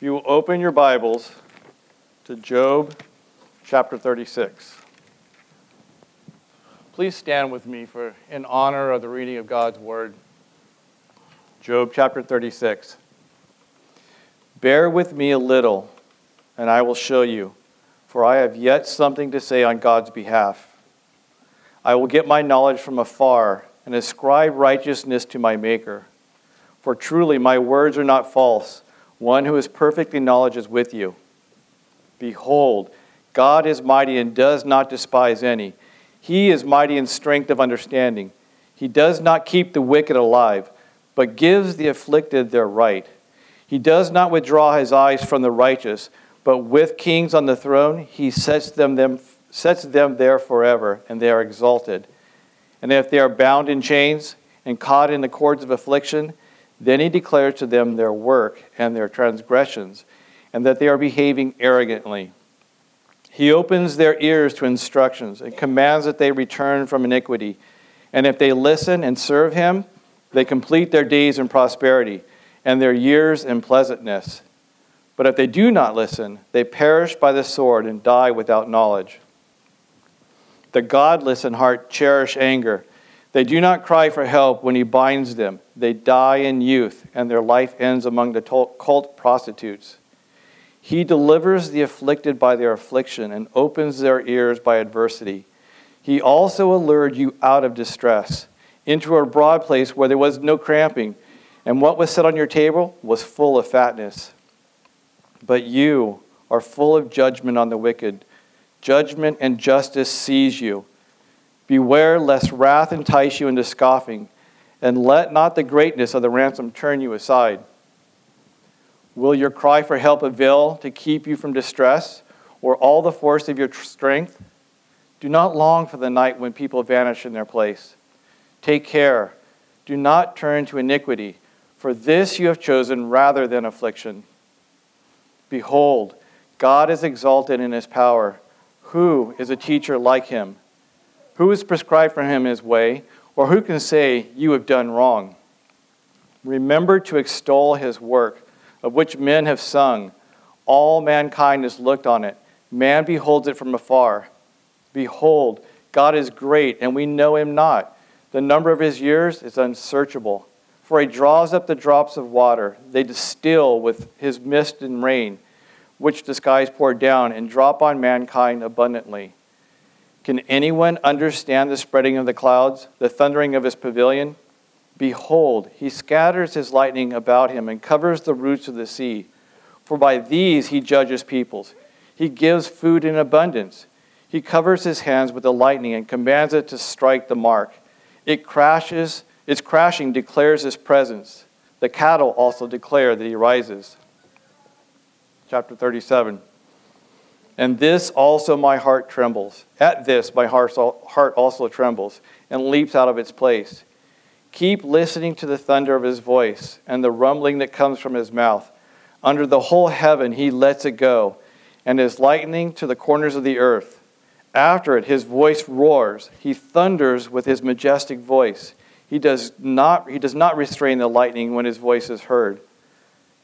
If you will open your Bibles to Job chapter 36. Please stand with me for in honor of the reading of God's word. Job chapter 36. Bear with me a little, and I will show you, for I have yet something to say on God's behalf. I will get my knowledge from afar and ascribe righteousness to my Maker. For truly my words are not false one who is perfect in knowledge is with you. Behold, God is mighty and does not despise any. He is mighty in strength of understanding. He does not keep the wicked alive, but gives the afflicted their right. He does not withdraw his eyes from the righteous, but with kings on the throne, he sets them, them, sets them there forever, and they are exalted. And if they are bound in chains and caught in the cords of affliction, then he declares to them their work and their transgressions, and that they are behaving arrogantly. He opens their ears to instructions and commands that they return from iniquity. And if they listen and serve him, they complete their days in prosperity and their years in pleasantness. But if they do not listen, they perish by the sword and die without knowledge. The godless in heart cherish anger they do not cry for help when he binds them. They die in youth, and their life ends among the cult prostitutes. He delivers the afflicted by their affliction and opens their ears by adversity. He also allured you out of distress into a broad place where there was no cramping, and what was set on your table was full of fatness. But you are full of judgment on the wicked. Judgment and justice seize you. Beware lest wrath entice you into scoffing, and let not the greatness of the ransom turn you aside. Will your cry for help avail to keep you from distress, or all the force of your strength? Do not long for the night when people vanish in their place. Take care. Do not turn to iniquity, for this you have chosen rather than affliction. Behold, God is exalted in his power. Who is a teacher like him? Who has prescribed for him his way, or who can say, You have done wrong? Remember to extol his work, of which men have sung. All mankind has looked on it. Man beholds it from afar. Behold, God is great, and we know him not. The number of his years is unsearchable. For he draws up the drops of water, they distill with his mist and rain, which the skies pour down and drop on mankind abundantly. Can anyone understand the spreading of the clouds, the thundering of his pavilion? Behold, he scatters his lightning about him and covers the roots of the sea. For by these he judges peoples. He gives food in abundance. He covers his hands with the lightning and commands it to strike the mark. It crashes, its crashing declares his presence. The cattle also declare that he rises. Chapter 37. And this also my heart trembles. At this my heart also trembles and leaps out of its place. Keep listening to the thunder of his voice and the rumbling that comes from his mouth. Under the whole heaven he lets it go, and his lightning to the corners of the earth. After it his voice roars. He thunders with his majestic voice. He does not, he does not restrain the lightning when his voice is heard.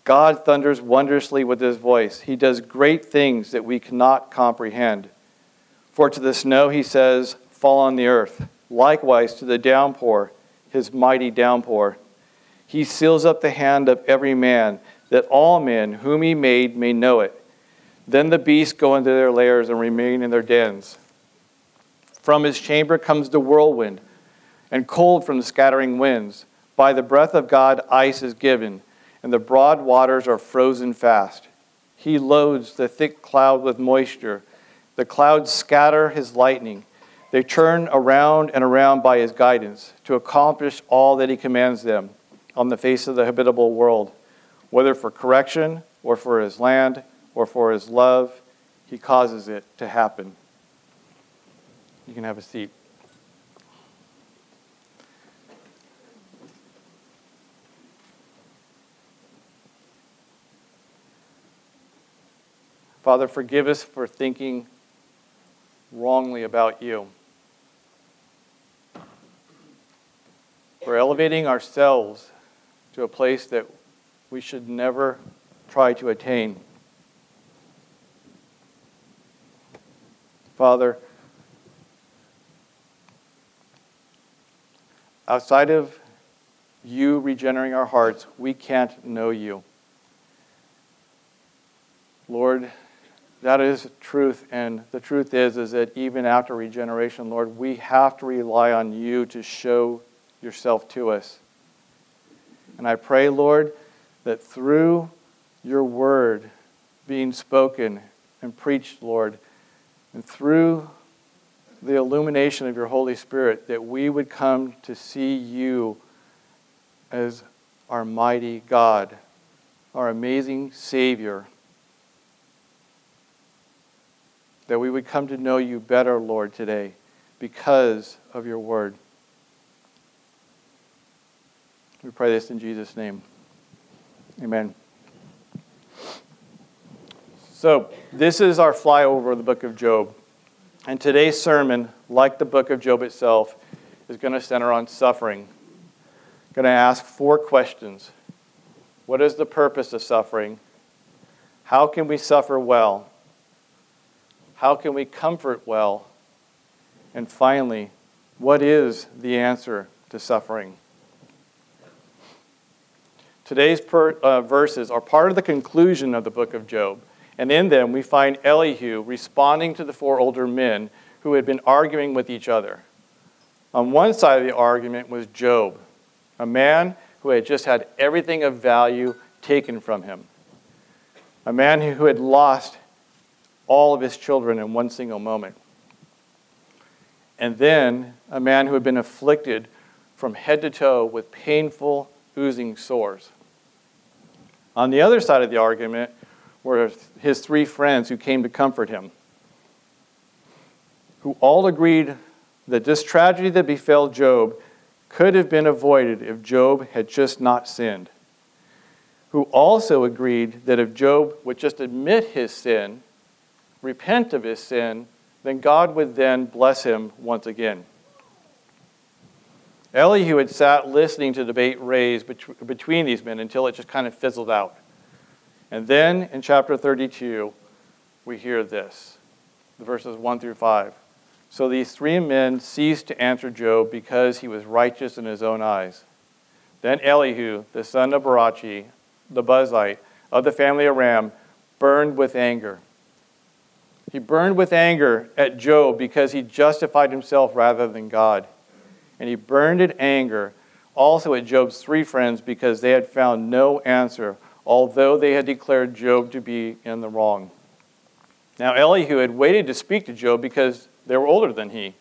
God thunders wondrously with his voice. He does great things that we cannot comprehend. For to the snow he says, Fall on the earth. Likewise to the downpour, his mighty downpour. He seals up the hand of every man, that all men whom he made may know it. Then the beasts go into their lairs and remain in their dens. From his chamber comes the whirlwind, and cold from the scattering winds. By the breath of God, ice is given and the broad waters are frozen fast. He loads the thick cloud with moisture. The clouds scatter his lightning. They turn around and around by his guidance to accomplish all that he commands them on the face of the habitable world, whether for correction or for his land or for his love, he causes it to happen. You can have a seat. Father, forgive us for thinking wrongly about you. For elevating ourselves to a place that we should never try to attain. Father, outside of you regenerating our hearts, we can't know you. Lord, that is truth, and the truth is, is that even after regeneration, Lord, we have to rely on you to show yourself to us. And I pray, Lord, that through your word being spoken and preached, Lord, and through the illumination of your Holy Spirit, that we would come to see you as our mighty God, our amazing Savior. That we would come to know you better, Lord, today because of your word. We pray this in Jesus' name. Amen. So, this is our flyover of the book of Job. And today's sermon, like the book of Job itself, is going to center on suffering. I'm going to ask four questions What is the purpose of suffering? How can we suffer well? How can we comfort well? And finally, what is the answer to suffering? Today's per, uh, verses are part of the conclusion of the book of Job. And in them, we find Elihu responding to the four older men who had been arguing with each other. On one side of the argument was Job, a man who had just had everything of value taken from him, a man who had lost all of his children in one single moment. And then a man who had been afflicted from head to toe with painful, oozing sores. On the other side of the argument were his three friends who came to comfort him, who all agreed that this tragedy that befell Job could have been avoided if Job had just not sinned, who also agreed that if Job would just admit his sin, repent of his sin, then God would then bless him once again. Elihu had sat listening to the debate raised between these men until it just kind of fizzled out. And then in chapter 32, we hear this the verses 1 through 5. So these three men ceased to answer Job because he was righteous in his own eyes. Then Elihu, the son of Barachel, the Buzite, of the family of Ram, burned with anger. He burned with anger at Job because he justified himself rather than God. And he burned in anger also at Job's three friends because they had found no answer although they had declared Job to be in the wrong. Now, Elihu had waited to speak to Job because they were older than he.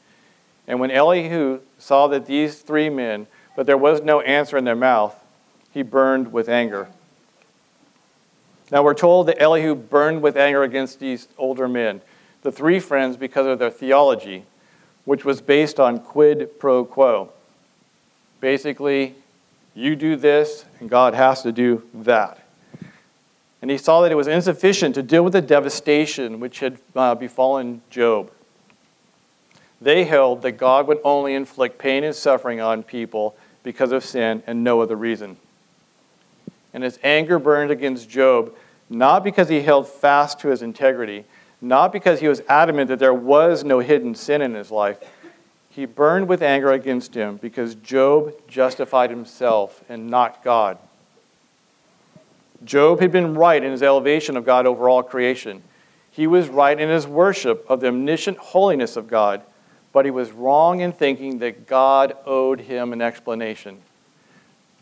And when Elihu saw that these three men, but there was no answer in their mouth, he burned with anger. Now, we're told that Elihu burned with anger against these older men, the three friends, because of their theology, which was based on quid pro quo. Basically, you do this, and God has to do that and he saw that it was insufficient to deal with the devastation which had uh, befallen Job. They held that God would only inflict pain and suffering on people because of sin and no other reason. And his anger burned against Job, not because he held fast to his integrity, not because he was adamant that there was no hidden sin in his life. He burned with anger against him because Job justified himself and not God. Job had been right in his elevation of God over all creation. He was right in his worship of the omniscient holiness of God, but he was wrong in thinking that God owed him an explanation.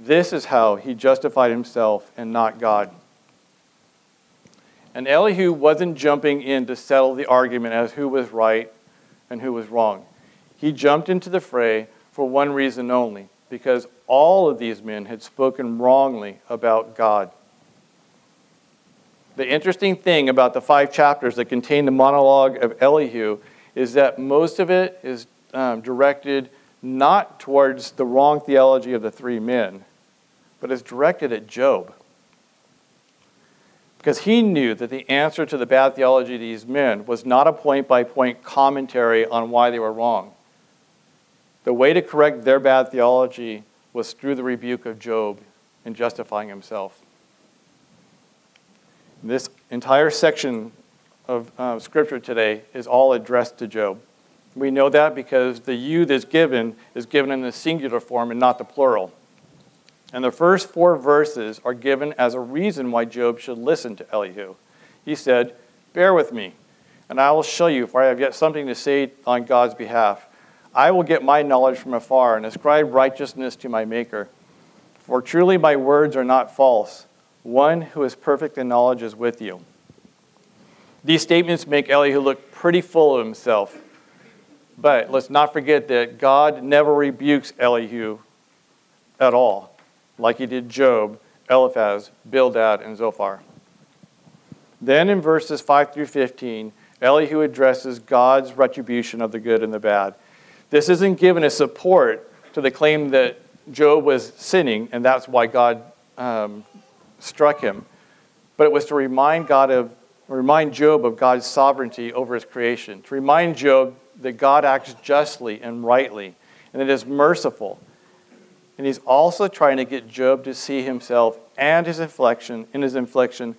This is how he justified himself and not God. And Elihu wasn't jumping in to settle the argument as who was right and who was wrong. He jumped into the fray for one reason only because all of these men had spoken wrongly about God. The interesting thing about the five chapters that contain the monologue of Elihu is that most of it is um, directed not towards the wrong theology of the three men, but is directed at Job. Because he knew that the answer to the bad theology of these men was not a point by point commentary on why they were wrong. The way to correct their bad theology was through the rebuke of Job in justifying himself. This entire section of uh, Scripture today is all addressed to Job. We know that because the you that's given is given in the singular form and not the plural. And the first four verses are given as a reason why Job should listen to Elihu. He said, Bear with me, and I will show you, for I have yet something to say on God's behalf. I will get my knowledge from afar and ascribe righteousness to my Maker. For truly my words are not false. One who is perfect in knowledge is with you. These statements make Elihu look pretty full of himself. But let's not forget that God never rebukes Elihu at all, like he did Job, Eliphaz, Bildad, and Zophar. Then in verses 5 through 15, Elihu addresses God's retribution of the good and the bad. This isn't given as support to the claim that Job was sinning, and that's why God um, struck him. But it was to remind God of remind Job of God's sovereignty over his creation, to remind Job that God acts justly and rightly, and that is merciful. And he's also trying to get Job to see himself and his inflection in his infliction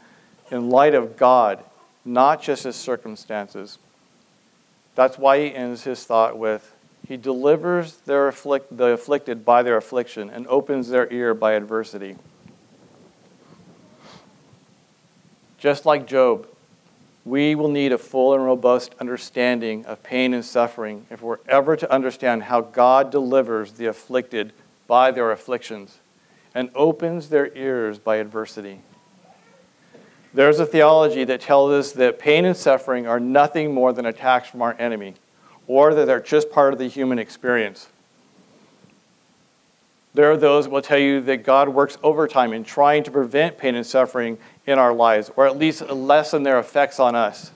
in light of God, not just his circumstances. That's why he ends his thought with He delivers their afflict, the afflicted by their affliction and opens their ear by adversity. Just like Job, we will need a full and robust understanding of pain and suffering if we're ever to understand how God delivers the afflicted by their afflictions and opens their ears by adversity. There's a theology that tells us that pain and suffering are nothing more than attacks from our enemy, or that they're just part of the human experience. There are those who will tell you that God works overtime in trying to prevent pain and suffering in our lives, or at least lessen their effects on us.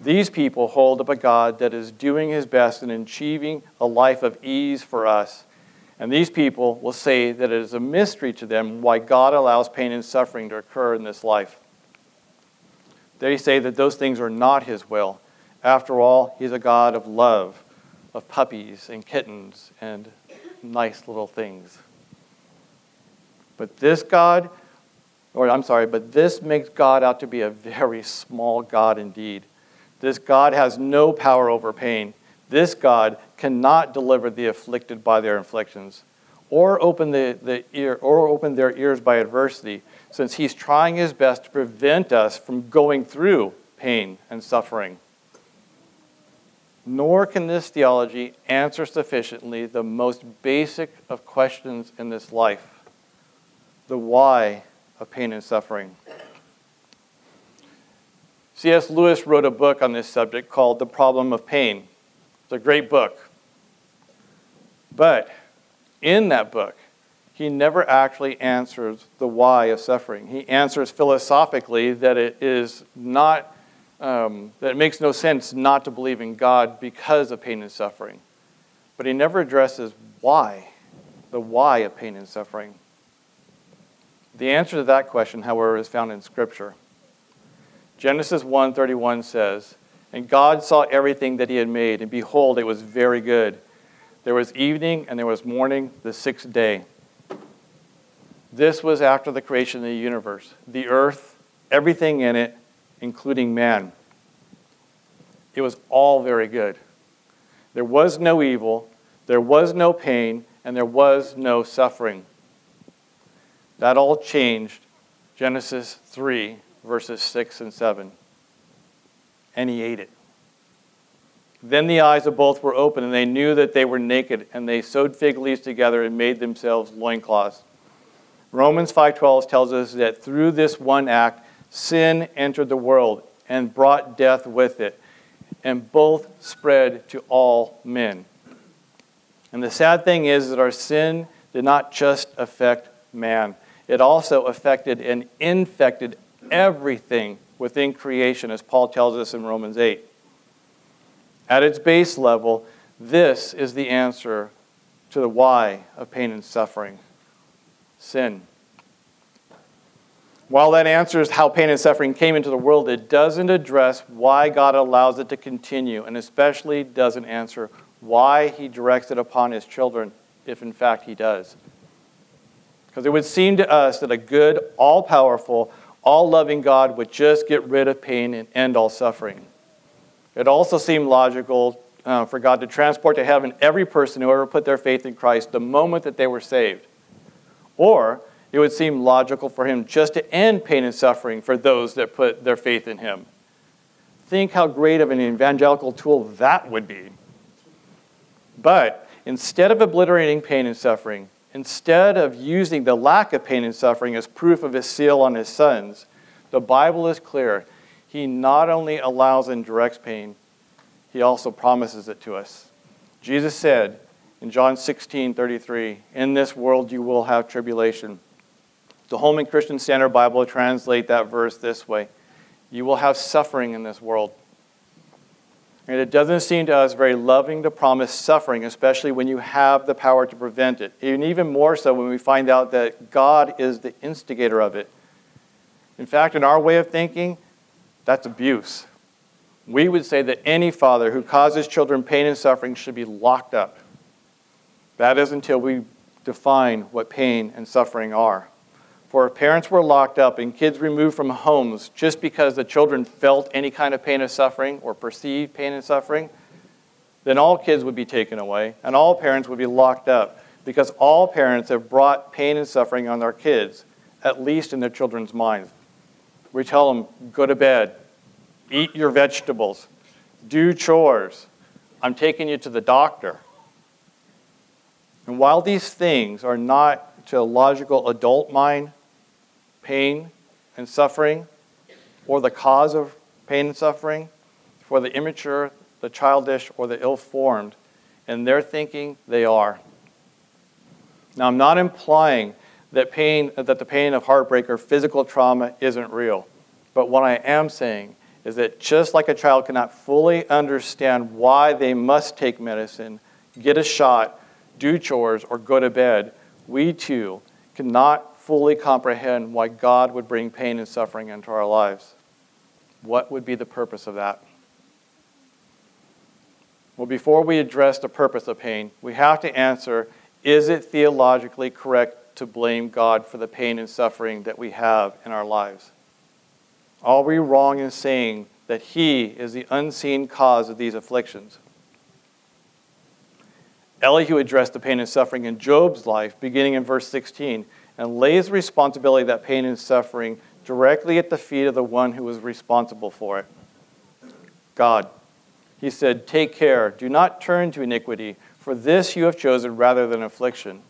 These people hold up a God that is doing his best in achieving a life of ease for us. And these people will say that it is a mystery to them why God allows pain and suffering to occur in this life. They say that those things are not his will. After all, he's a God of love, of puppies and kittens and nice little things. But this God or I'm sorry, but this makes God out to be a very small God indeed. This God has no power over pain. This God cannot deliver the afflicted by their afflictions, or open, the, the ear, or open their ears by adversity, since he's trying his best to prevent us from going through pain and suffering. Nor can this theology answer sufficiently the most basic of questions in this life the why of pain and suffering. C.S. Lewis wrote a book on this subject called The Problem of Pain. It's a great book. But in that book, he never actually answers the why of suffering. He answers philosophically that it is not, um, that it makes no sense not to believe in God because of pain and suffering. But he never addresses why, the why of pain and suffering. The answer to that question, however, is found in Scripture. Genesis 1:31 says, "And God saw everything that he had made, and behold, it was very good. There was evening and there was morning, the sixth day." This was after the creation of the universe, the earth, everything in it, including man. It was all very good. There was no evil, there was no pain, and there was no suffering. That all changed Genesis 3, verses 6 and 7. And he ate it. Then the eyes of both were open, and they knew that they were naked, and they sewed fig leaves together and made themselves loincloths. Romans 5:12 tells us that through this one act sin entered the world and brought death with it, and both spread to all men. And the sad thing is that our sin did not just affect man it also affected and infected everything within creation, as Paul tells us in Romans 8. At its base level, this is the answer to the why of pain and suffering sin. While that answers how pain and suffering came into the world, it doesn't address why God allows it to continue, and especially doesn't answer why He directs it upon His children, if in fact He does. Because it would seem to us that a good, all powerful, all loving God would just get rid of pain and end all suffering. It also seemed logical uh, for God to transport to heaven every person who ever put their faith in Christ the moment that they were saved. Or it would seem logical for him just to end pain and suffering for those that put their faith in him. Think how great of an evangelical tool that would be. But instead of obliterating pain and suffering, instead of using the lack of pain and suffering as proof of his seal on his sons, the Bible is clear. He not only allows and directs pain, he also promises it to us. Jesus said in John 16 33, In this world you will have tribulation. The Holman Christian Standard Bible translate that verse this way You will have suffering in this world. And it doesn't seem to us very loving to promise suffering, especially when you have the power to prevent it. And even more so when we find out that God is the instigator of it. In fact, in our way of thinking, that's abuse we would say that any father who causes children pain and suffering should be locked up. That is until we define what pain and suffering are. For if parents were locked up and kids removed from homes just because the children felt any kind of pain or suffering or perceived pain and suffering, then all kids would be taken away and all parents would be locked up because all parents have brought pain and suffering on their kids, at least in their children's minds. We tell them, go to bed, eat your vegetables, do chores. I'm taking you to the doctor. And while these things are not to a logical adult mind, pain and suffering, or the cause of pain and suffering, for the immature, the childish, or the ill formed, in their thinking, they are. Now, I'm not implying that, pain, that the pain of heartbreak or physical trauma isn't real. But what I am saying is that just like a child cannot fully understand why they must take medicine, get a shot, do chores, or go to bed, we too cannot fully comprehend why God would bring pain and suffering into our lives. What would be the purpose of that? Well, before we address the purpose of pain, we have to answer is it theologically correct to blame God for the pain and suffering that we have in our lives? Are we wrong in saying that He is the unseen cause of these afflictions? Elihu addressed the pain and suffering in Job's life, beginning in verse 16, and lays the responsibility of that pain and suffering directly at the feet of the one who was responsible for it God. He said, Take care, do not turn to iniquity, for this you have chosen rather than affliction.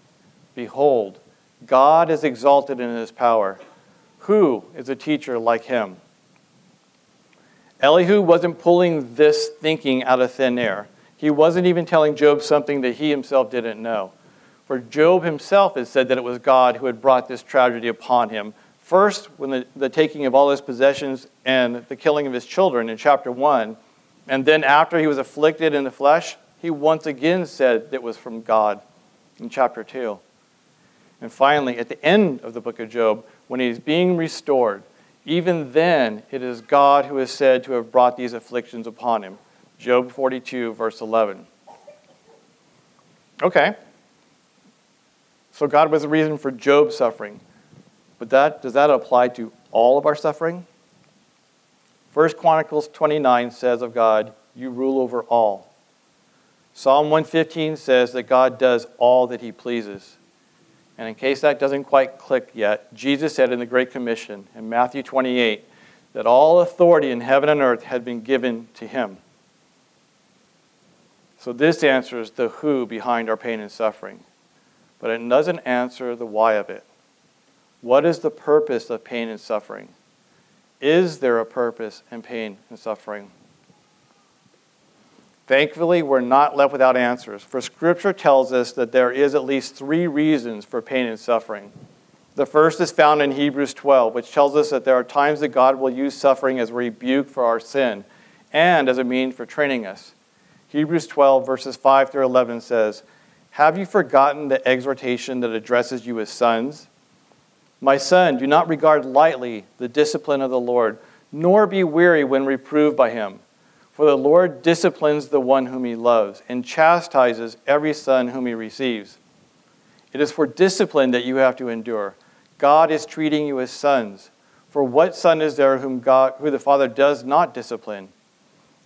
Behold, God is exalted in his power. Who is a teacher like him? Elihu wasn't pulling this thinking out of thin air. He wasn't even telling Job something that he himself didn't know. For Job himself has said that it was God who had brought this tragedy upon him. First, when the, the taking of all his possessions and the killing of his children in chapter 1, and then after he was afflicted in the flesh, he once again said that it was from God in chapter 2. And finally, at the end of the book of Job, when he's being restored, even then, it is God who is said to have brought these afflictions upon him. Job 42, verse 11. Okay. So God was the reason for Job's suffering. But that, does that apply to all of our suffering? 1 Chronicles 29 says of God, You rule over all. Psalm 115 says that God does all that he pleases. And in case that doesn't quite click yet, Jesus said in the Great Commission in Matthew 28 that all authority in heaven and earth had been given to him. So this answers the who behind our pain and suffering, but it doesn't answer the why of it. What is the purpose of pain and suffering? Is there a purpose in pain and suffering? Thankfully, we're not left without answers, for Scripture tells us that there is at least three reasons for pain and suffering. The first is found in Hebrews 12, which tells us that there are times that God will use suffering as a rebuke for our sin and as a means for training us. Hebrews 12, verses 5 through 11 says, Have you forgotten the exhortation that addresses you as sons? My son, do not regard lightly the discipline of the Lord, nor be weary when reproved by him. For the Lord disciplines the one whom he loves and chastises every son whom he receives. It is for discipline that you have to endure. God is treating you as sons. For what son is there whom, God, who the Father does not discipline?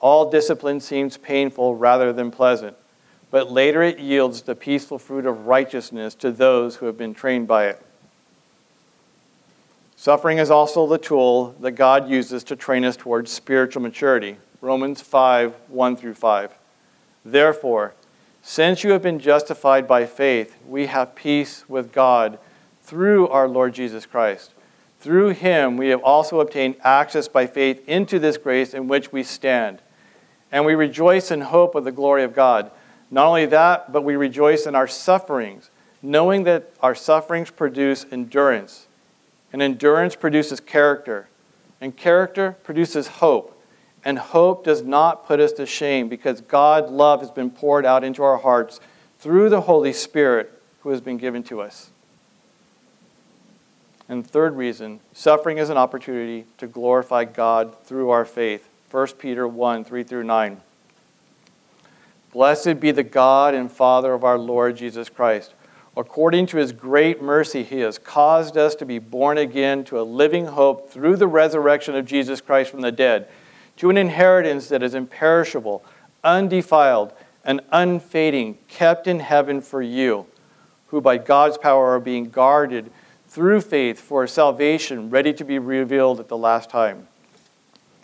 all discipline seems painful rather than pleasant, but later it yields the peaceful fruit of righteousness to those who have been trained by it. Suffering is also the tool that God uses to train us towards spiritual maturity. Romans 5 1 through 5. Therefore, since you have been justified by faith, we have peace with God through our Lord Jesus Christ through him, we have also obtained access by faith into this grace in which we stand. And we rejoice in hope of the glory of God. Not only that, but we rejoice in our sufferings, knowing that our sufferings produce endurance. And endurance produces character. And character produces hope. And hope does not put us to shame because God's love has been poured out into our hearts through the Holy Spirit who has been given to us. And third reason, suffering is an opportunity to glorify God through our faith. 1 Peter 1 3 through 9. Blessed be the God and Father of our Lord Jesus Christ. According to his great mercy, he has caused us to be born again to a living hope through the resurrection of Jesus Christ from the dead, to an inheritance that is imperishable, undefiled, and unfading, kept in heaven for you, who by God's power are being guarded through faith for salvation ready to be revealed at the last time.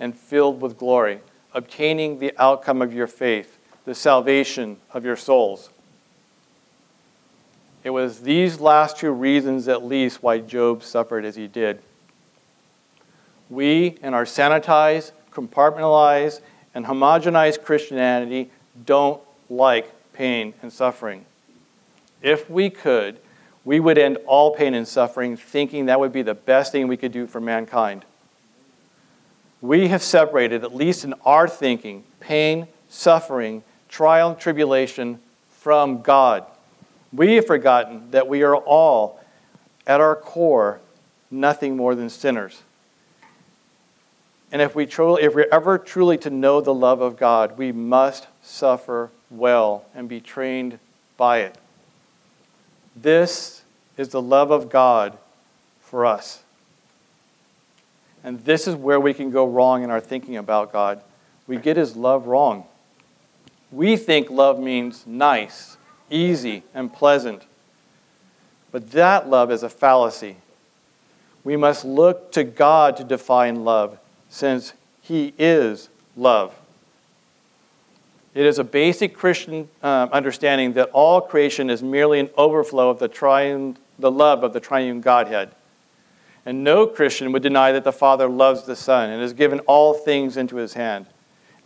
and filled with glory, obtaining the outcome of your faith, the salvation of your souls. It was these last two reasons, at least, why Job suffered as he did. We, in our sanitized, compartmentalized, and homogenized Christianity, don't like pain and suffering. If we could, we would end all pain and suffering, thinking that would be the best thing we could do for mankind. We have separated, at least in our thinking, pain, suffering, trial, and tribulation from God. We have forgotten that we are all, at our core, nothing more than sinners. And if, we truly, if we're ever truly to know the love of God, we must suffer well and be trained by it. This is the love of God for us. And this is where we can go wrong in our thinking about God. We get his love wrong. We think love means nice, easy, and pleasant. But that love is a fallacy. We must look to God to define love, since he is love. It is a basic Christian uh, understanding that all creation is merely an overflow of the, triune, the love of the triune Godhead. And no Christian would deny that the Father loves the Son and has given all things into his hand.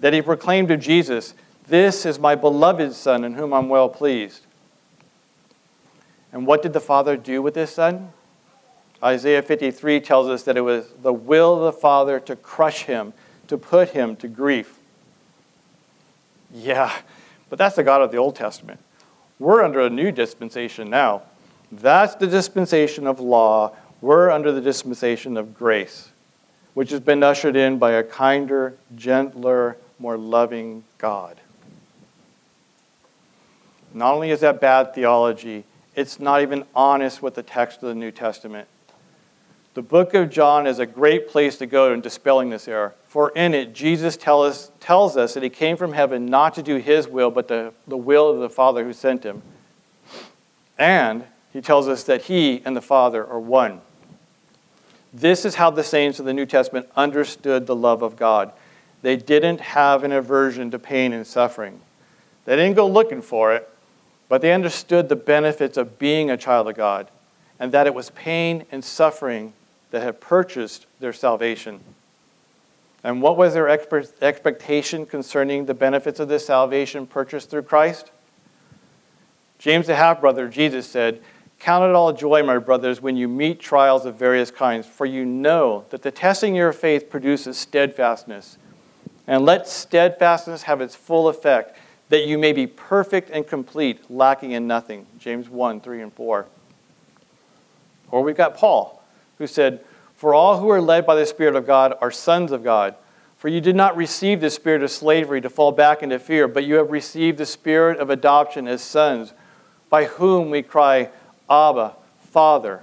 That he proclaimed to Jesus, This is my beloved Son in whom I'm well pleased. And what did the Father do with his Son? Isaiah 53 tells us that it was the will of the Father to crush him, to put him to grief. Yeah, but that's the God of the Old Testament. We're under a new dispensation now. That's the dispensation of law. We're under the dispensation of grace, which has been ushered in by a kinder, gentler, more loving God. Not only is that bad theology, it's not even honest with the text of the New Testament. The book of John is a great place to go in dispelling this error. For in it, Jesus tell us, tells us that he came from heaven not to do his will, but the, the will of the Father who sent him. And he tells us that he and the Father are one. This is how the saints of the New Testament understood the love of God. they didn't have an aversion to pain and suffering. They didn't go looking for it, but they understood the benefits of being a child of God and that it was pain and suffering that had purchased their salvation. And what was their expectation concerning the benefits of this salvation purchased through Christ? James, the half brother, Jesus said, Count it all joy, my brothers, when you meet trials of various kinds, for you know that the testing of your faith produces steadfastness. And let steadfastness have its full effect, that you may be perfect and complete, lacking in nothing. James 1 3 and 4. Or we've got Paul, who said, For all who are led by the Spirit of God are sons of God. For you did not receive the spirit of slavery to fall back into fear, but you have received the spirit of adoption as sons, by whom we cry, Abba, Father.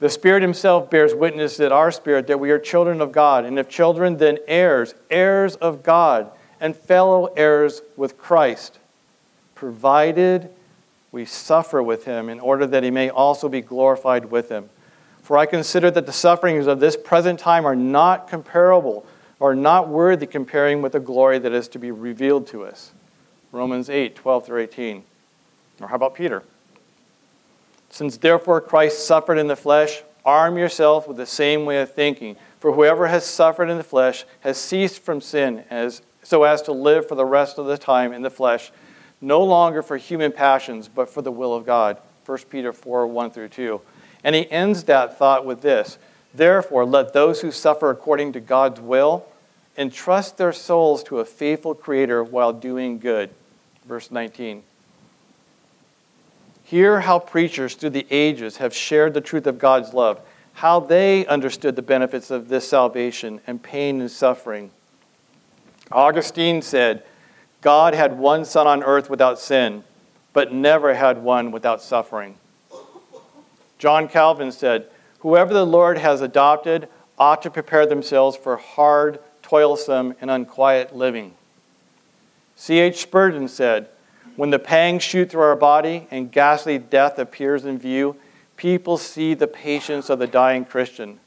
The Spirit Himself bears witness that our spirit that we are children of God, and if children, then heirs, heirs of God, and fellow heirs with Christ, provided we suffer with Him in order that He may also be glorified with Him. For I consider that the sufferings of this present time are not comparable, are not worthy comparing with the glory that is to be revealed to us. Romans 8, 12 through 18. Or how about Peter? Since therefore Christ suffered in the flesh, arm yourself with the same way of thinking. For whoever has suffered in the flesh has ceased from sin as, so as to live for the rest of the time in the flesh, no longer for human passions, but for the will of God. 1 Peter 4 1 through 2. And he ends that thought with this Therefore, let those who suffer according to God's will entrust their souls to a faithful Creator while doing good. Verse 19. Hear how preachers through the ages have shared the truth of God's love, how they understood the benefits of this salvation and pain and suffering. Augustine said, God had one Son on earth without sin, but never had one without suffering. John Calvin said, Whoever the Lord has adopted ought to prepare themselves for hard, toilsome, and unquiet living. C.H. Spurgeon said, when the pangs shoot through our body and ghastly death appears in view, people see the patience of the dying Christian.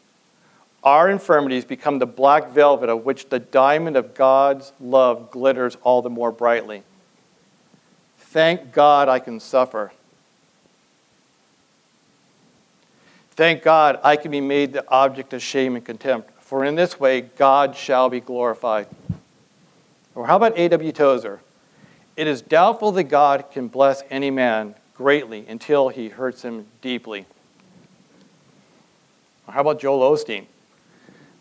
Our infirmities become the black velvet of which the diamond of God's love glitters all the more brightly. Thank God I can suffer. Thank God I can be made the object of shame and contempt, for in this way God shall be glorified. Or how about A.W. Tozer? It is doubtful that God can bless any man greatly until he hurts him deeply. How about Joel Osteen?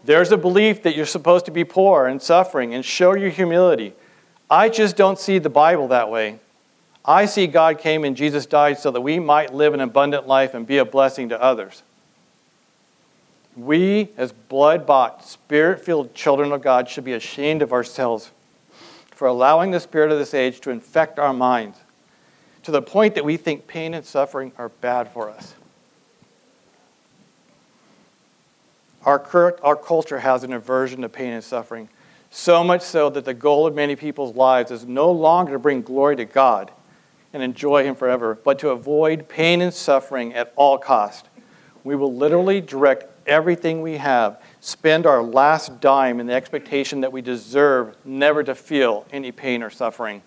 There's a belief that you're supposed to be poor and suffering and show your humility. I just don't see the Bible that way. I see God came and Jesus died so that we might live an abundant life and be a blessing to others. We, as blood bought, spirit filled children of God, should be ashamed of ourselves for allowing the spirit of this age to infect our minds to the point that we think pain and suffering are bad for us. Our, cur- our culture has an aversion to pain and suffering, so much so that the goal of many people's lives is no longer to bring glory to God and enjoy Him forever, but to avoid pain and suffering at all cost. We will literally direct everything we have spend our last dime in the expectation that we deserve never to feel any pain or suffering.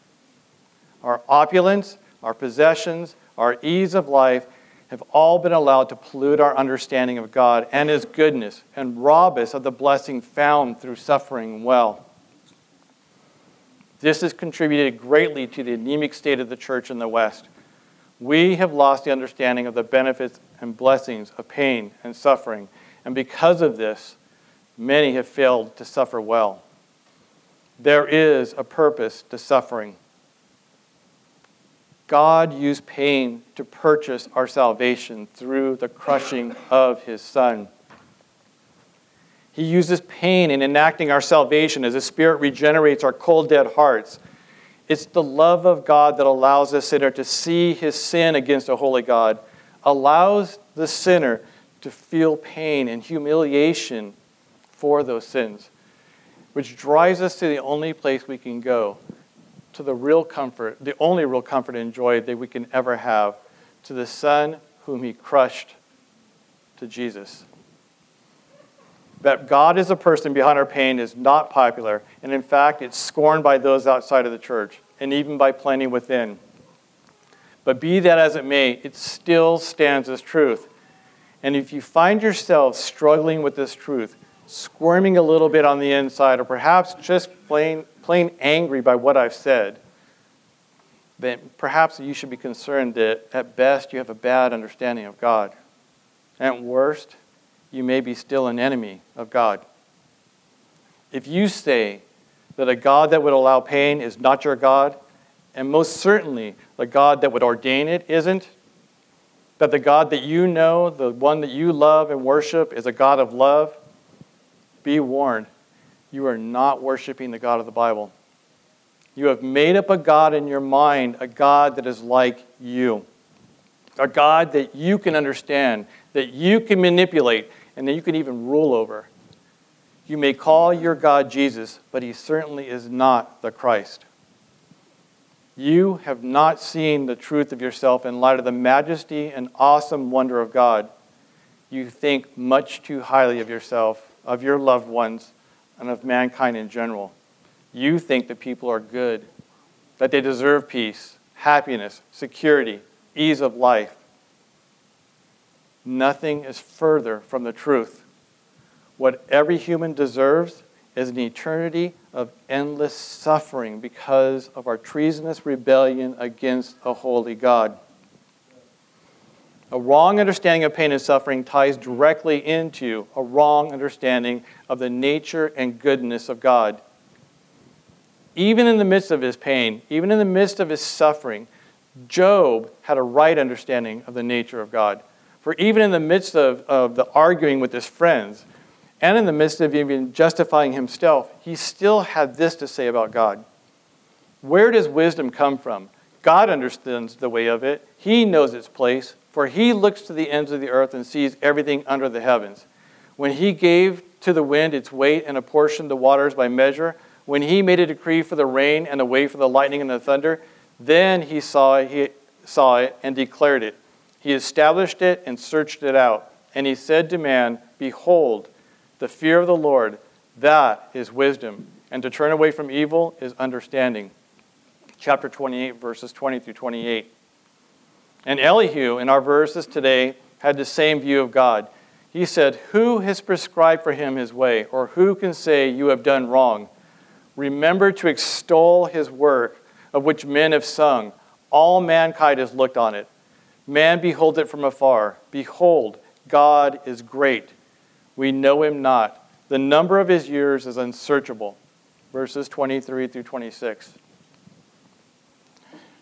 Our opulence, our possessions, our ease of life have all been allowed to pollute our understanding of God and His goodness and rob us of the blessing found through suffering well. This has contributed greatly to the anemic state of the church in the West. We have lost the understanding of the benefits and blessings of pain and suffering, and because of this, many have failed to suffer well. There is a purpose to suffering. God used pain to purchase our salvation through the crushing of his Son. He uses pain in enacting our salvation as the Spirit regenerates our cold, dead hearts. It's the love of God that allows the sinner to see his sin against a holy God, allows the sinner to feel pain and humiliation for those sins, which drives us to the only place we can go, to the real comfort, the only real comfort and joy that we can ever have, to the Son whom He crushed, to Jesus. That God is a person behind our pain is not popular, and in fact, it's scorned by those outside of the church, and even by plenty within. But be that as it may, it still stands as truth. And if you find yourself struggling with this truth, squirming a little bit on the inside, or perhaps just plain, plain angry by what I've said, then perhaps you should be concerned that at best you have a bad understanding of God. And at worst, you may be still an enemy of God. If you say that a God that would allow pain is not your God, and most certainly the God that would ordain it isn't, that the God that you know, the one that you love and worship, is a God of love, be warned, you are not worshiping the God of the Bible. You have made up a God in your mind, a God that is like you, a God that you can understand, that you can manipulate, and that you can even rule over. You may call your God Jesus, but he certainly is not the Christ. You have not seen the truth of yourself in light of the majesty and awesome wonder of God. You think much too highly of yourself, of your loved ones, and of mankind in general. You think that people are good, that they deserve peace, happiness, security, ease of life. Nothing is further from the truth. What every human deserves is an eternity of endless suffering because of our treasonous rebellion against a holy God. A wrong understanding of pain and suffering ties directly into a wrong understanding of the nature and goodness of God. Even in the midst of his pain, even in the midst of his suffering, Job had a right understanding of the nature of God. For even in the midst of, of the arguing with his friends, and in the midst of even justifying himself, he still had this to say about God. Where does wisdom come from? God understands the way of it. He knows its place, for he looks to the ends of the earth and sees everything under the heavens. When he gave to the wind its weight and apportioned the waters by measure, when he made a decree for the rain and a way for the lightning and the thunder, then he saw, he saw it and declared it. He established it and searched it out. And he said to man, Behold, the fear of the Lord, that is wisdom. And to turn away from evil is understanding. Chapter 28, verses 20 through 28. And Elihu, in our verses today, had the same view of God. He said, Who has prescribed for him his way, or who can say, You have done wrong? Remember to extol his work, of which men have sung. All mankind has looked on it. Man beholds it from afar. Behold, God is great we know him not. The number of his years is unsearchable. Verses 23 through 26.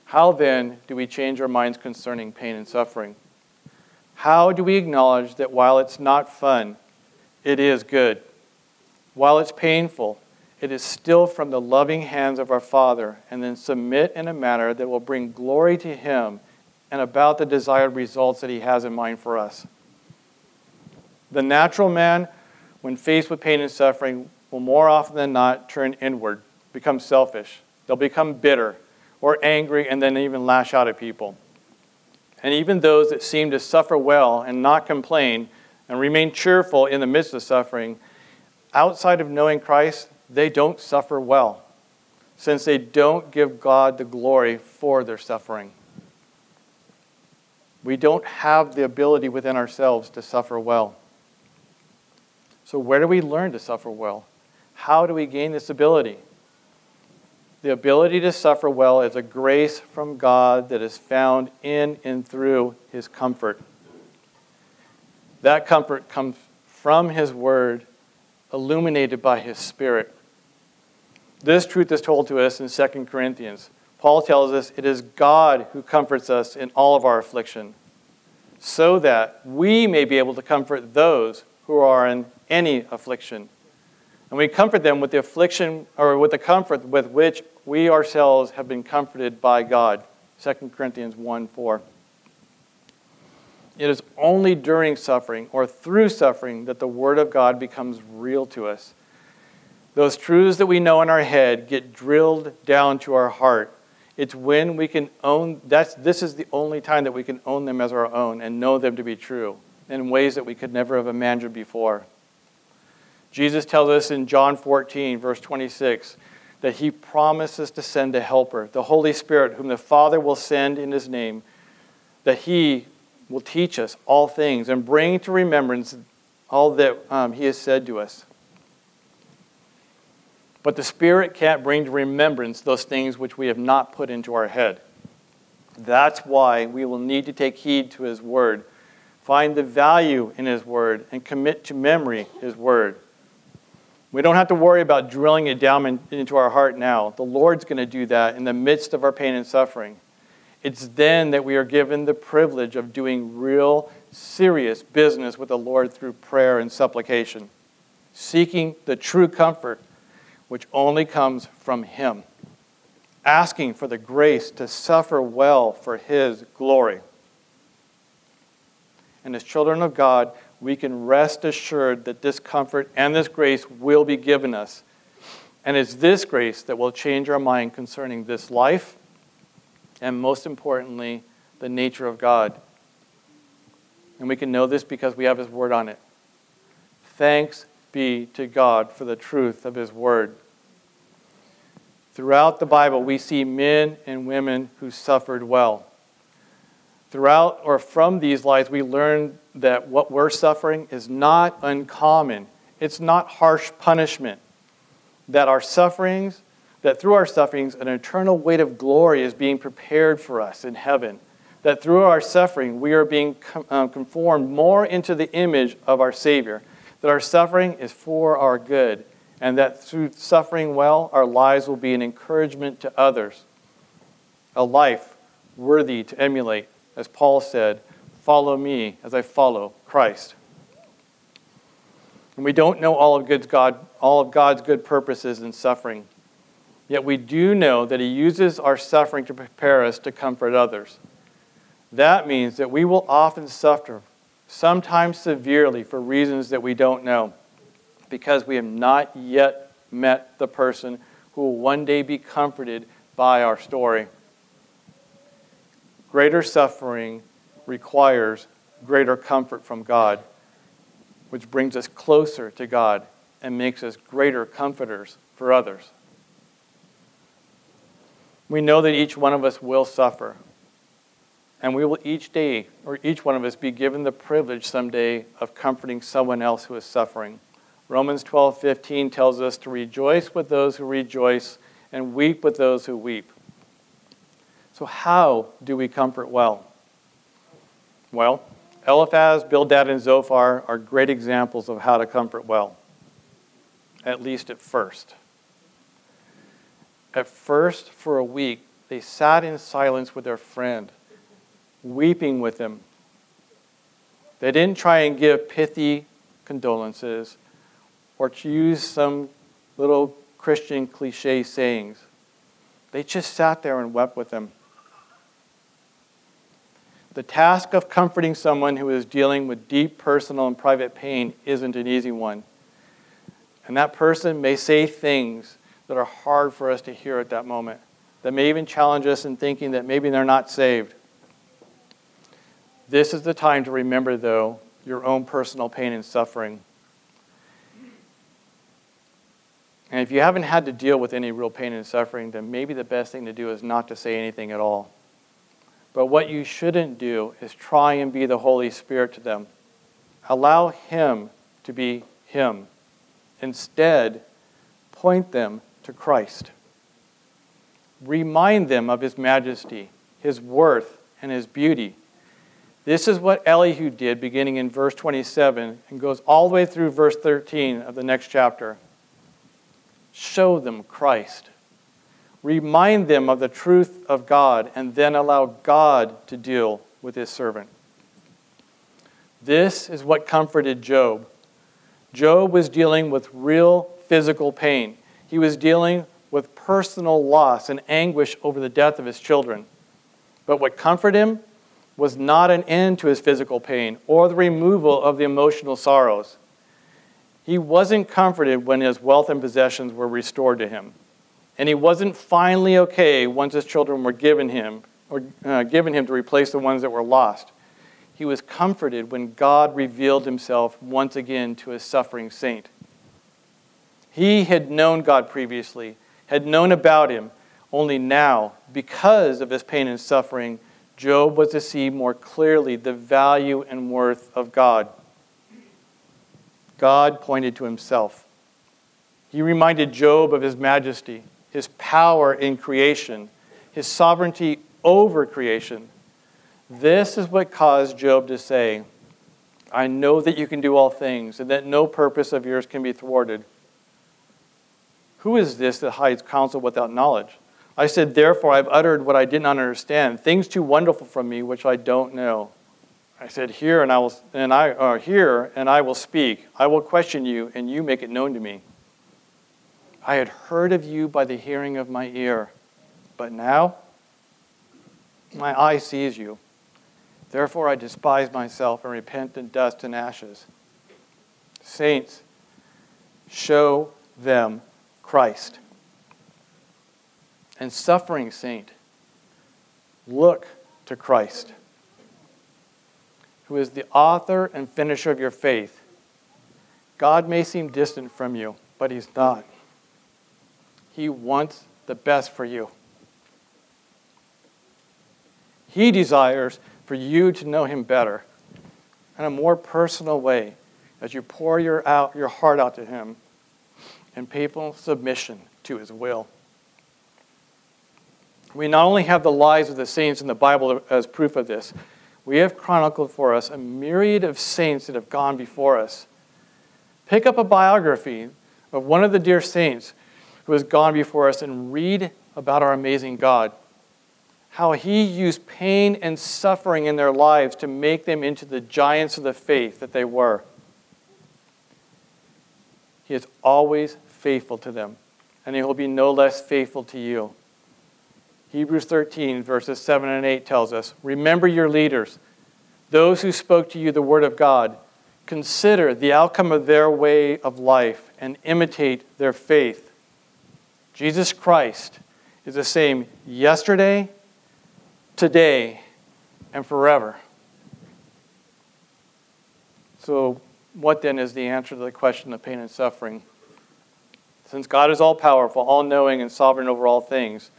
How then do we change our minds concerning pain and suffering? How do we acknowledge that while it's not fun, it is good? While it's painful, it is still from the loving hands of our Father, and then submit in a manner that will bring glory to Him and about the desired results that He has in mind for us. The natural man, when faced with pain and suffering, will more often than not turn inward, become selfish. They'll become bitter or angry and then even lash out at people. And even those that seem to suffer well and not complain and remain cheerful in the midst of suffering, outside of knowing Christ, they don't suffer well, since they don't give God the glory for their suffering. We don't have the ability within ourselves to suffer well. So, where do we learn to suffer well? How do we gain this ability? The ability to suffer well is a grace from God that is found in and through His comfort. That comfort comes from His Word, illuminated by His Spirit. This truth is told to us in 2 Corinthians. Paul tells us it is God who comforts us in all of our affliction, so that we may be able to comfort those who are in any affliction. And we comfort them with the affliction or with the comfort with which we ourselves have been comforted by God. 2 Corinthians 1 4. It is only during suffering or through suffering that the Word of God becomes real to us. Those truths that we know in our head get drilled down to our heart. It's when we can own that's this is the only time that we can own them as our own and know them to be true in ways that we could never have imagined before. Jesus tells us in John 14, verse 26, that he promises to send a helper, the Holy Spirit, whom the Father will send in his name, that he will teach us all things and bring to remembrance all that um, he has said to us. But the Spirit can't bring to remembrance those things which we have not put into our head. That's why we will need to take heed to His Word, find the value in His Word, and commit to memory His Word. We don't have to worry about drilling it down in, into our heart now. The Lord's going to do that in the midst of our pain and suffering. It's then that we are given the privilege of doing real, serious business with the Lord through prayer and supplication, seeking the true comfort which only comes from Him asking for the grace to suffer well for His glory. And as children of God, we can rest assured that this comfort and this grace will be given us. And it's this grace that will change our mind concerning this life and, most importantly, the nature of God. And we can know this because we have His Word on it. Thanks be to God for the truth of His Word. Throughout the Bible, we see men and women who suffered well. Throughout or from these lives, we learn that what we're suffering is not uncommon. It's not harsh punishment. That our sufferings, that through our sufferings, an eternal weight of glory is being prepared for us in heaven. That through our suffering, we are being um, conformed more into the image of our Savior. That our suffering is for our good and that through suffering well, our lives will be an encouragement to others, a life worthy to emulate, as Paul said, Follow me as I follow Christ. And we don't know all of, God, all of God's good purposes in suffering. Yet we do know that He uses our suffering to prepare us to comfort others. That means that we will often suffer, sometimes severely, for reasons that we don't know because we have not yet met the person who will one day be comforted by our story. Greater suffering requires greater comfort from God, which brings us closer to God and makes us greater comforters for others. We know that each one of us will suffer. And we will each day, or each one of us, be given the privilege someday of comforting someone else who is suffering. Romans 12:15 tells us to rejoice with those who rejoice and weep with those who weep. So how do we comfort well? Well, Eliphaz, Bildad, and Zophar are great examples of how to comfort well, at least at first. At first, for a week, they sat in silence with their friend, weeping with him. They didn't try and give pithy condolences or to use some little Christian cliche sayings. They just sat there and wept with them. The task of comforting someone who is dealing with deep personal and private pain isn't an easy one. And that person may say things that are hard for us to hear at that moment, that may even challenge us in thinking that maybe they're not saved. This is the time to remember, though, your own personal pain and suffering. And if you haven't had to deal with any real pain and suffering, then maybe the best thing to do is not to say anything at all. But what you shouldn't do is try and be the Holy Spirit to them. Allow Him to be Him. Instead, point them to Christ. Remind them of His majesty, His worth, and His beauty. This is what Elihu did beginning in verse 27 and goes all the way through verse 13 of the next chapter. Show them Christ. Remind them of the truth of God, and then allow God to deal with his servant. This is what comforted Job. Job was dealing with real physical pain. He was dealing with personal loss and anguish over the death of his children. But what comforted him was not an end to his physical pain or the removal of the emotional sorrows. He wasn't comforted when his wealth and possessions were restored to him. And he wasn't finally okay once his children were given him or uh, given him to replace the ones that were lost. He was comforted when God revealed himself once again to his suffering saint. He had known God previously, had known about him, only now, because of his pain and suffering, Job was to see more clearly the value and worth of God. God pointed to himself. He reminded Job of his majesty, his power in creation, his sovereignty over creation. This is what caused Job to say, I know that you can do all things, and that no purpose of yours can be thwarted. Who is this that hides counsel without knowledge? I said, Therefore, I've uttered what I did not understand, things too wonderful from me which I don't know. I said, Hear and I will and I uh, hear and I will speak. I will question you, and you make it known to me. I had heard of you by the hearing of my ear, but now my eye sees you. Therefore I despise myself and repent in dust and ashes. Saints, show them Christ. And suffering saint, look to Christ, who is the author and finisher of your faith. God may seem distant from you, but he's not. He wants the best for you. He desires for you to know Him better in a more personal way as you pour your, out, your heart out to Him in faithful submission to His will. We not only have the lives of the saints in the Bible as proof of this, we have chronicled for us a myriad of saints that have gone before us. Pick up a biography of one of the dear saints who has gone before us and read about our amazing God how he used pain and suffering in their lives to make them into the giants of the faith that they were. He is always faithful to them, and he will be no less faithful to you. Hebrews 13, verses 7 and 8 tells us Remember your leaders, those who spoke to you the word of God. Consider the outcome of their way of life and imitate their faith. Jesus Christ is the same yesterday, today, and forever. So, what then is the answer to the question of pain and suffering? Since God is all powerful, all knowing, and sovereign over all things,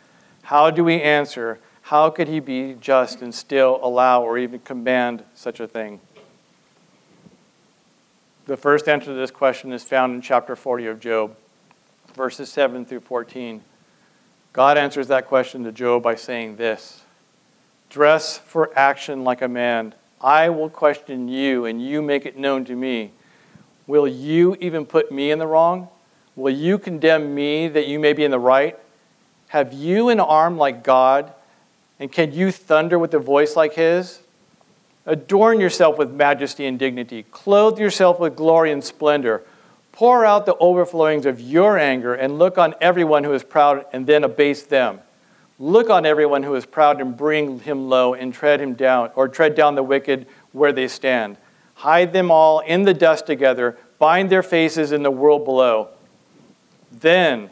how do we answer? How could He be just and still allow or even command such a thing? The first answer to this question is found in chapter 40 of Job, verses 7 through 14. God answers that question to Job by saying this Dress for action like a man. I will question you, and you make it known to me. Will you even put me in the wrong? Will you condemn me that you may be in the right? Have you an arm like God? And can you thunder with a voice like his? Adorn yourself with majesty and dignity. Clothe yourself with glory and splendor. Pour out the overflowings of your anger and look on everyone who is proud and then abase them. Look on everyone who is proud and bring him low and tread him down, or tread down the wicked where they stand. Hide them all in the dust together, bind their faces in the world below. Then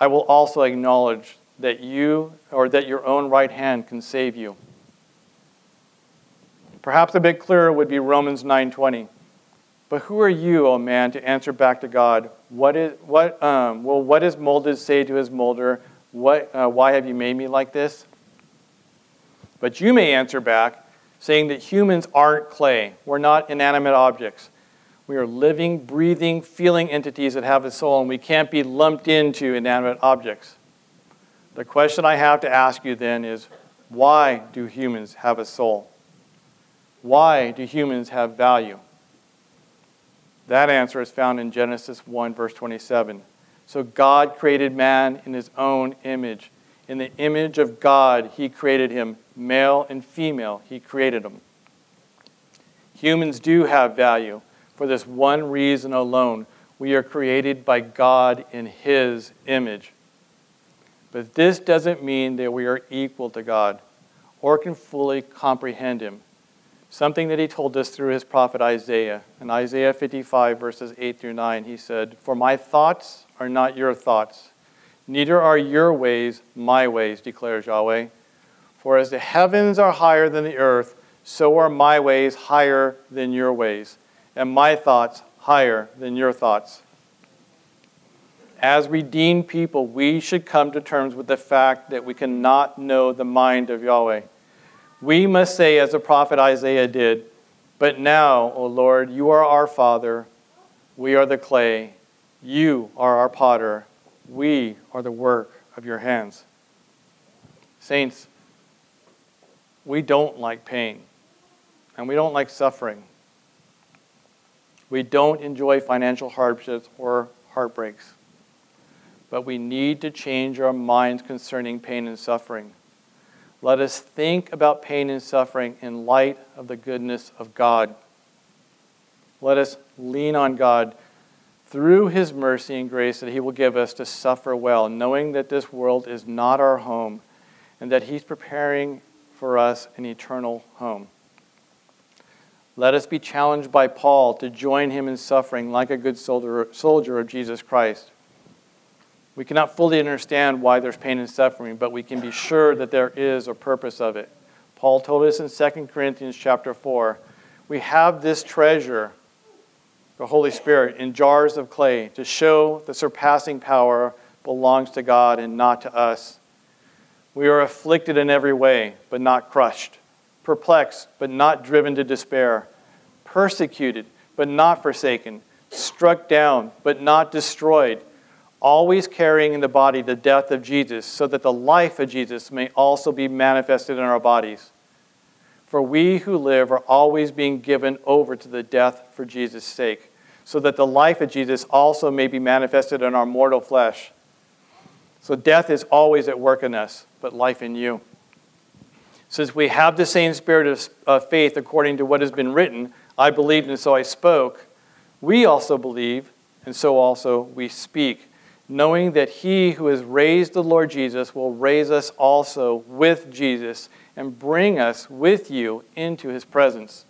I will also acknowledge that you, or that your own right hand can save you. Perhaps a bit clearer would be Romans 9:20. But who are you, O oh man, to answer back to God? What is what um, well what is molded say to his molder? what, uh, Why have you made me like this? But you may answer back saying that humans aren't clay. We're not inanimate objects. We are living, breathing, feeling entities that have a soul, and we can't be lumped into inanimate objects. The question I have to ask you then is why do humans have a soul? Why do humans have value? That answer is found in Genesis 1, verse 27. So God created man in his own image. In the image of God, he created him, male and female, he created them. Humans do have value for this one reason alone. We are created by God in his image. But this doesn't mean that we are equal to God or can fully comprehend him. Something that he told us through his prophet Isaiah. In Isaiah 55, verses 8 through 9, he said, For my thoughts are not your thoughts, neither are your ways my ways, declares Yahweh. For as the heavens are higher than the earth, so are my ways higher than your ways, and my thoughts higher than your thoughts. as redeemed people, we should come to terms with the fact that we cannot know the mind of Yahweh. We must say, as the prophet Isaiah did, But now, O Lord, you are our Father, we are the clay, you are our potter, we are the work of your hands. Saints, we don't like pain, and we don't like suffering. We don't enjoy financial hardships or heartbreaks. But we need to change our minds concerning pain and suffering. Let us think about pain and suffering in light of the goodness of God. Let us lean on God through his mercy and grace that he will give us to suffer well, knowing that this world is not our home and that he's preparing for us an eternal home. Let us be challenged by Paul to join him in suffering like a good soldier, soldier of Jesus Christ. We cannot fully understand why there's pain and suffering, but we can be sure that there is a purpose of it. Paul told us in 2 Corinthians chapter 4, we have this treasure, the Holy Spirit, in jars of clay to show the surpassing power belongs to God and not to us. We are afflicted in every way, but not crushed, perplexed, but not driven to despair, persecuted, but not forsaken, struck down, but not destroyed always carrying in the body the death of Jesus, so that the life of Jesus may also be manifested in our bodies. For we who live are always being given over to the death for Jesus' sake, so that the life of Jesus also may be manifested in our mortal flesh. So death is always at work in us, but life in you. Since we have the same spirit of, of faith according to what has been written, I believed and so I spoke, we also believe and so also we speak knowing that he who has raised the Lord Jesus will raise us also with Jesus and bring us with you into his presence.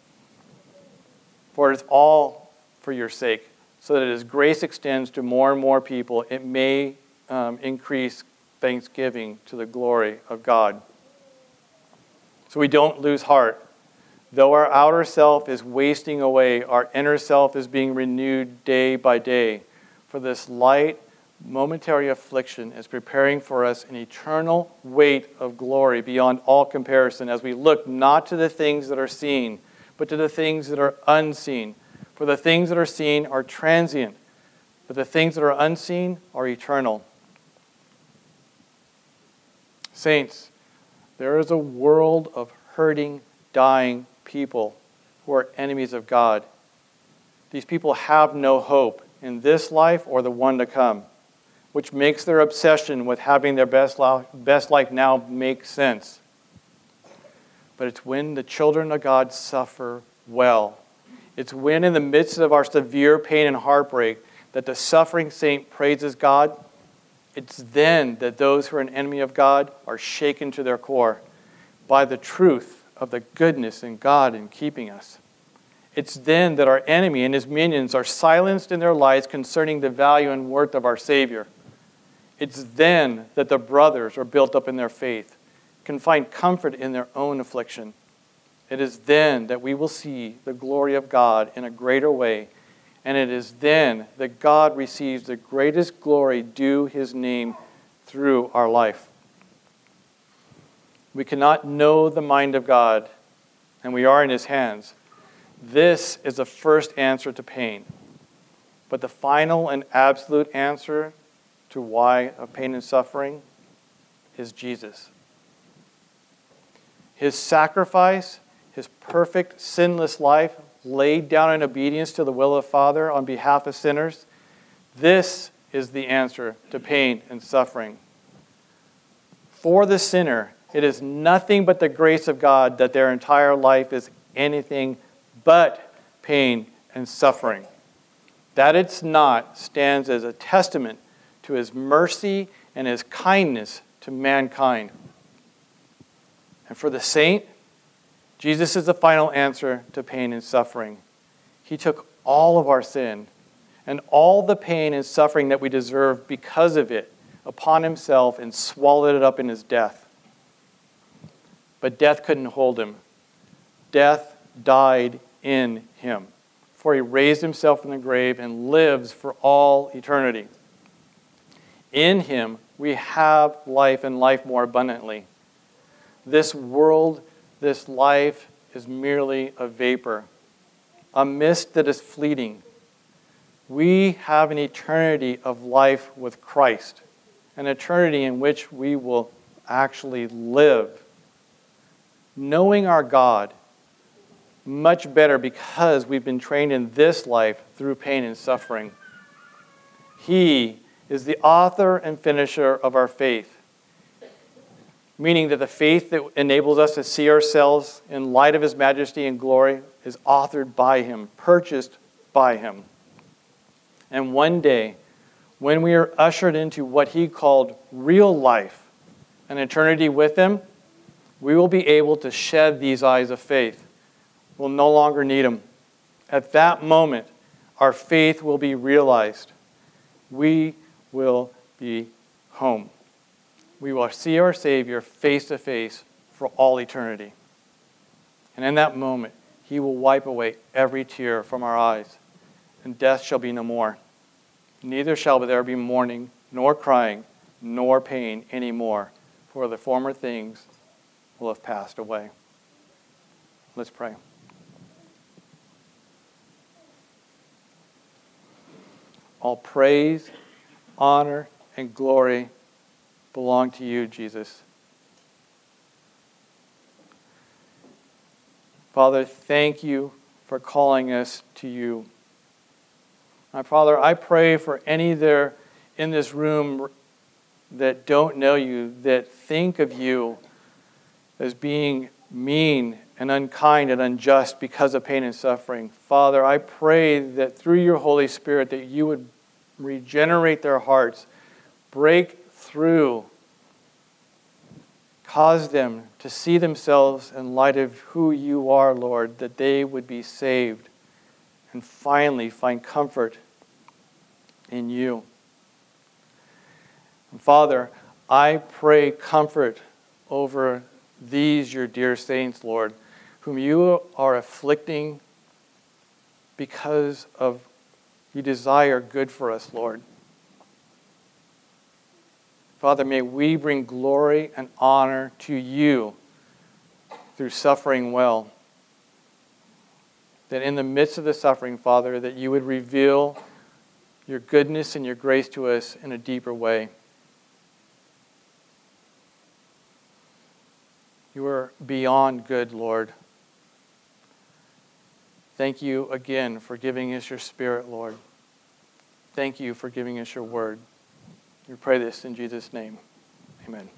For it is all for your sake, so that as grace extends to more and more people, it may um, increase thanksgiving to the glory of God. So we don't lose heart. Though our outer self is wasting away, our inner self is being renewed day by day. For this light momentary affliction is preparing for us an eternal weight of glory beyond all comparison as we look not to the things that are seen, but to the things that are unseen. For the things that are seen are transient, but the things that are unseen are eternal. Saints, there is a world of hurting, dying people who are enemies of God. These people have no hope in this life or the one to come which makes their obsession with having their best life, best life now make sense. But it's when the children of God suffer well. It's when, in the midst of our severe pain and heartbreak, that the suffering saint praises God. It's then that those who are an enemy of God are shaken to their core by the truth of the goodness in God in keeping us. It's then that our enemy and his minions are silenced in their lives concerning the value and worth of our Savior. It's then that the brothers are built up in their faith, can find comfort in their own affliction. It is then that we will see the glory of God in a greater way, and it is then that God receives the greatest glory due his name through our life. We cannot know the mind of God, and we are in his hands. This is the first answer to pain. But the final and absolute answer to why of pain and suffering is Jesus. His sacrifice, his perfect, sinless life, laid down in obedience to the will of the Father on behalf of sinners, this is the answer to pain and suffering. For the sinner, it is nothing but the grace of God that their entire life is anything but pain and suffering. That it's not stands as a testament to his mercy and his kindness to mankind. And for the saint, Jesus is the final answer to pain and suffering. He took all of our sin and all the pain and suffering that we deserve because of it upon himself and swallowed it up in his death. But death couldn't hold him. Death died in him, for he raised himself from the grave and lives for all eternity. In him we have life and life more abundantly. This world, this life, is merely a vapor, a mist that is fleeting. We have an eternity of life with Christ, an eternity in which we will actually live, knowing our God much better because we've been trained in this life through pain and suffering. He is the author and finisher of our faith, meaning that the faith that enables us to see ourselves in light of His majesty and glory is authored by Him, purchased by Him. And one day, when we are ushered into what He called real life, an eternity with Him, we will be able to shed these eyes of faith. We'll no longer need them. At that moment, our faith will be realized. We will be home. We will see our Savior face to face for all eternity. And in that moment, He will wipe away every tear from our eyes, and death shall be no more. Neither shall there be mourning, nor crying, nor pain any more, for the former things will have passed away. Let's pray. All praise honor, and glory belong to you, Jesus. Father, thank you for calling us to you. My Father, I pray for any there in this room that don't know you, that think of you as being mean and unkind and unjust because of pain and suffering. Father, I pray that through your Holy Spirit that you would regenerate their hearts, break through, cause them to see themselves in light of who you are, Lord, that they would be saved and finally find comfort in you. And Father, I pray comfort over these, your dear saints, Lord, whom you are afflicting because of you desire good for us, Lord. Father, may we bring glory and honor to you through suffering well. That in the midst of the suffering, Father, that you would reveal your goodness and your grace to us in a deeper way. You are beyond good, Lord. Thank you again for giving us your Spirit, Lord. Thank you for giving us your word. We pray this in Jesus' name. Amen.